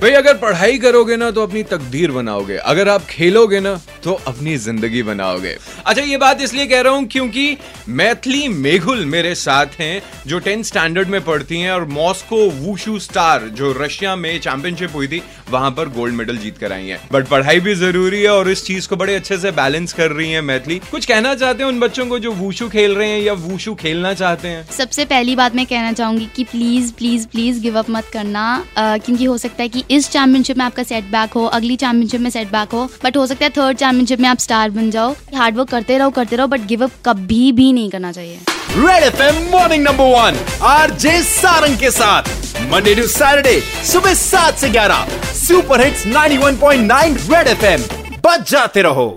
भाई, अगर पढ़ाई करोगे ना तो अपनी तकदीर बनाओगे। अगर आप खेलोगे ना तो अपनी ज़िंदगी बनाओगे। अच्छा ये बात इसलिए कह रहा हूँ क्योंकि मैथिली मेघुल मेरे साथ हैं, जो टेंथ स्टैंडर्ड में पढ़ती हैं, और मॉस्को वूशू स्टार, जो रशिया में चैंपियनशिप हुई थी, वहाँ पर गोल्ड मेडल जीत कर आई हैं। बट पढ़ाई भी ज़रूरी है, और इस चीज़ को बड़े अच्छे से बैलेंस कर रही है मैथिली। कुछ कहना चाहते हैं उन बच्चों को जो वूशू खेल रहे हैं या वूशू खेलना चाहते हैं? सबसे पहली बात मैं कहना चाहूँगी कि please please please give up मत करना। क्योंकि हो सकता है कि इस चैंपियनशिप में आपका सेट बैक हो, अगली चैंपियनशिप में सेट बैक हो बट हो सकता है थर्ड चैंपियनशिप में आप स्टार बन जाओ। हार्डवर्क करते रहो करते रहो बट गिव अप कभी भी नहीं करना चाहिए। Red F M morning number one R J Sarang के साथ। मंडे टू सैटरडे सुबह सात से ग्यारह। Super hits 91.9 red F M बच जाते रहो।